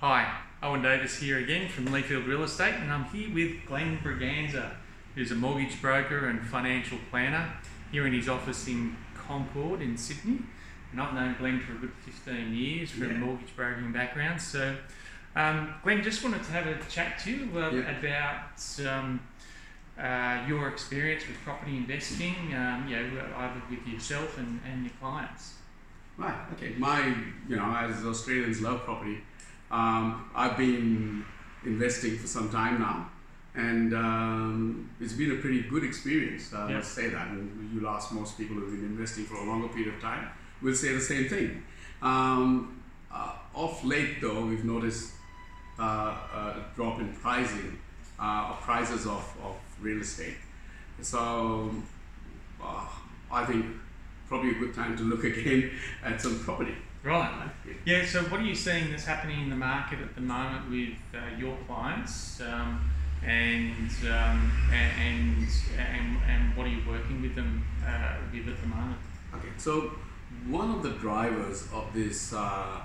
Hi, Owen Davis here again from Leafield Real Estate, and I'm here with Glenn Braganza, who's a mortgage broker and financial planner here in his office in Concord in Sydney. And I've known Glenn for a good 15 years from Yeah. mortgage broking background. So, um, Glenn, just wanted to have a chat to you uh, Yeah. about um, uh, your experience with property investing, um, you know, either with yourself and, and your clients. Right. Okay. My, you know, as Australians love property, um, I've been investing for some time now, and um, it's been a pretty good experience. I Yeah. say that. And you'll ask most people who've been investing for a longer period of time, will say the same thing. Um, uh, of late, though, we've noticed uh, a drop in pricing, uh, of prices of, of real estate. So uh, I think probably a good time to look again at some property. Right. Yeah, so what are you seeing that's happening in the market at the moment with uh, your clients, um, and, um, and and and what are you working with them uh, with at the moment? Okay, so one of the drivers of this uh,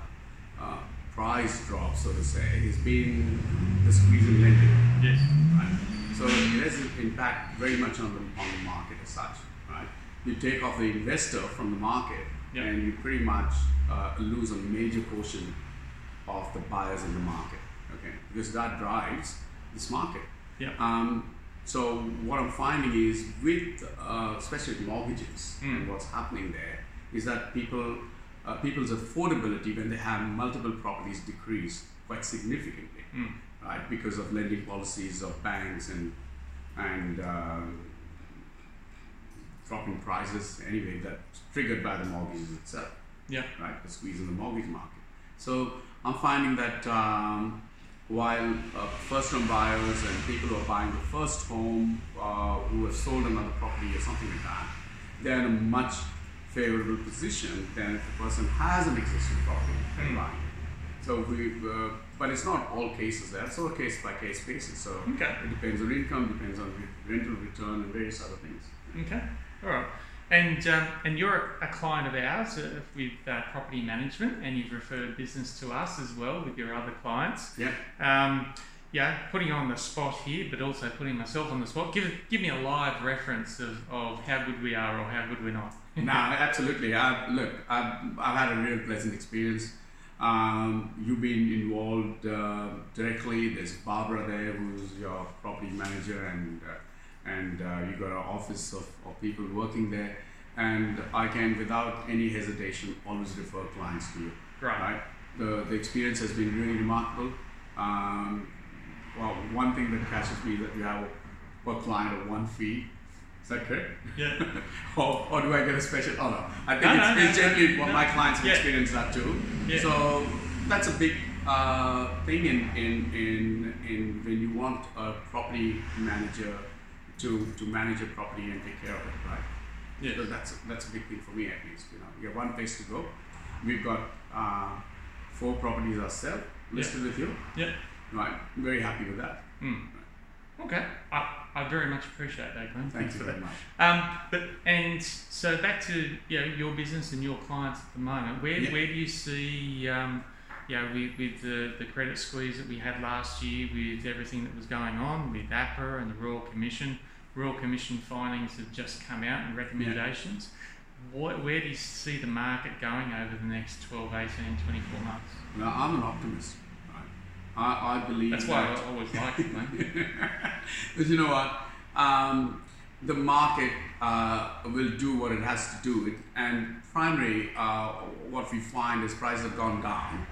uh, price drop, so to say, has been the squeeze in lending. Yes. Right? So it has an impact very much on the, on the market as such. Right? You take off the investor from the market, Yeah. and you pretty much uh, lose a major portion of the buyers in the market. Okay, because that drives this market. Yeah. Um, so what I'm finding is with uh, especially with mortgages Mm. and what's happening there is that people uh, people's affordability when they have multiple properties decrease quite significantly, Mm. right? Because of lending policies of banks and and um, dropping prices anyway that's triggered by the mortgages itself Yeah. right? The squeeze in the mortgage market. So I'm finding that um, while uh, first-home buyers and people who are buying the first home, uh, who have sold another property or something like that, they're in a much favorable position than if the person has an existing property and Mm. buying. So we, uh, but it's not all cases there. It's all case by case basis. So Okay. it depends on income, depends on re- rental return, and various other things. Okay. All right. And um, and you're a client of ours uh, with uh, property management, and you've referred business to us as well with your other clients. Yeah. Um, yeah, putting on the spot here, but also putting myself on the spot. Give give me a live reference of, of how good we are or how good we're not. no, absolutely. I, look, I've, I've had a real pleasant experience. Um, you've been involved uh, directly. There's Barbara there, who's your property manager, and uh, and uh, you got an office of, of people working there. And I can, without any hesitation, always refer clients to you. Great. Right? The the experience has been really remarkable. Um, well, one thing that catches me is that you have a client of one fee. Is that correct? Yeah. or, or do I get a special? Oh no, I think No, it's, no, it's no, generally what my clients have Yeah. experienced that too. Yeah. So that's a big uh, thing in, in, in, in when you want a property manager to, to manage a property and take care of it, right? Yeah. So that's that's a big thing for me at least. You know, you have one place to go. We've got uh, four properties ourselves listed with you. Yeah. Right, I'm very happy with that. Mm. Okay. I, I very much appreciate that, Glenn. Thank Thanks you for very that. much. Um, but and so back to you know, your business and your clients at the moment. Where Yeah. where do you see um, you know, with, with the, the credit squeeze that we had last year, with everything that was going on with APRA and the Royal Commission, Royal Commission findings have just come out and recommendations. What, where do you see the market going over the next 12, 18, 24 months? Now I'm an optimist. Right? I, I believe That's why that I always like it, man. but you know what? Um, the market uh, will do what it has to do. It, and primary, uh, what we find is prices have gone down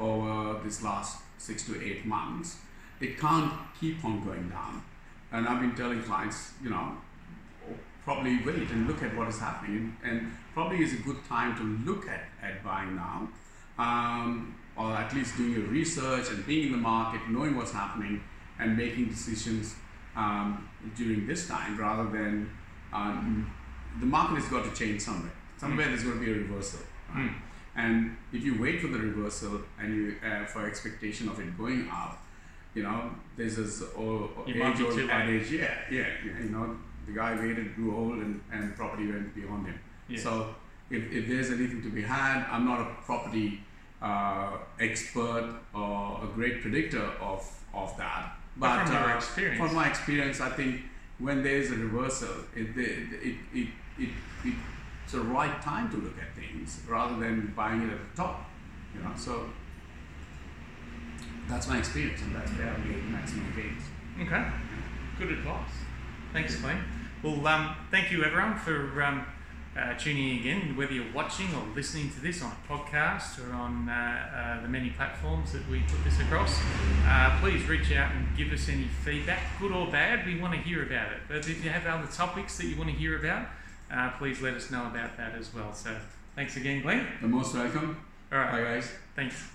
over this last six to eight months. It can't keep on going down. And I've been telling clients, you know, probably wait and look at what is happening. And probably is a good time to look at, at buying now. Um, or at least doing your research and being in the market, knowing what's happening, and making decisions um, during this time rather than um, the market has got to change somewhere. Somewhere there's going to be a reversal. Right? Mm. And if you wait for the reversal and you uh, for expectation of it going up, you know, there's this old, age old adage, yeah, yeah, you know, the guy waited, grew old, and, and property went beyond him. Yeah. So if, if there's anything to be had, I'm not a property uh, expert or a great predictor of of that. But But from uh, experience. from my experience, I think when there is a reversal, it, it, it, it, it, it's the right time to look at things rather than buying it at the top. You know, so that's my experience, and that's where I made maximum gains. Okay, good advice. Thanks, Glenn. Well, um, thank you everyone for um, uh, tuning in again, whether you're watching or listening to this on a podcast or on uh, uh, the many platforms that we put this across. Uh, please reach out and give us any feedback, good or bad. We want to hear about it. But if you have other topics that you want to hear about, uh, please let us know about that as well. So, thanks again, Glenn. You're most welcome. All right, Bye, guys. thanks.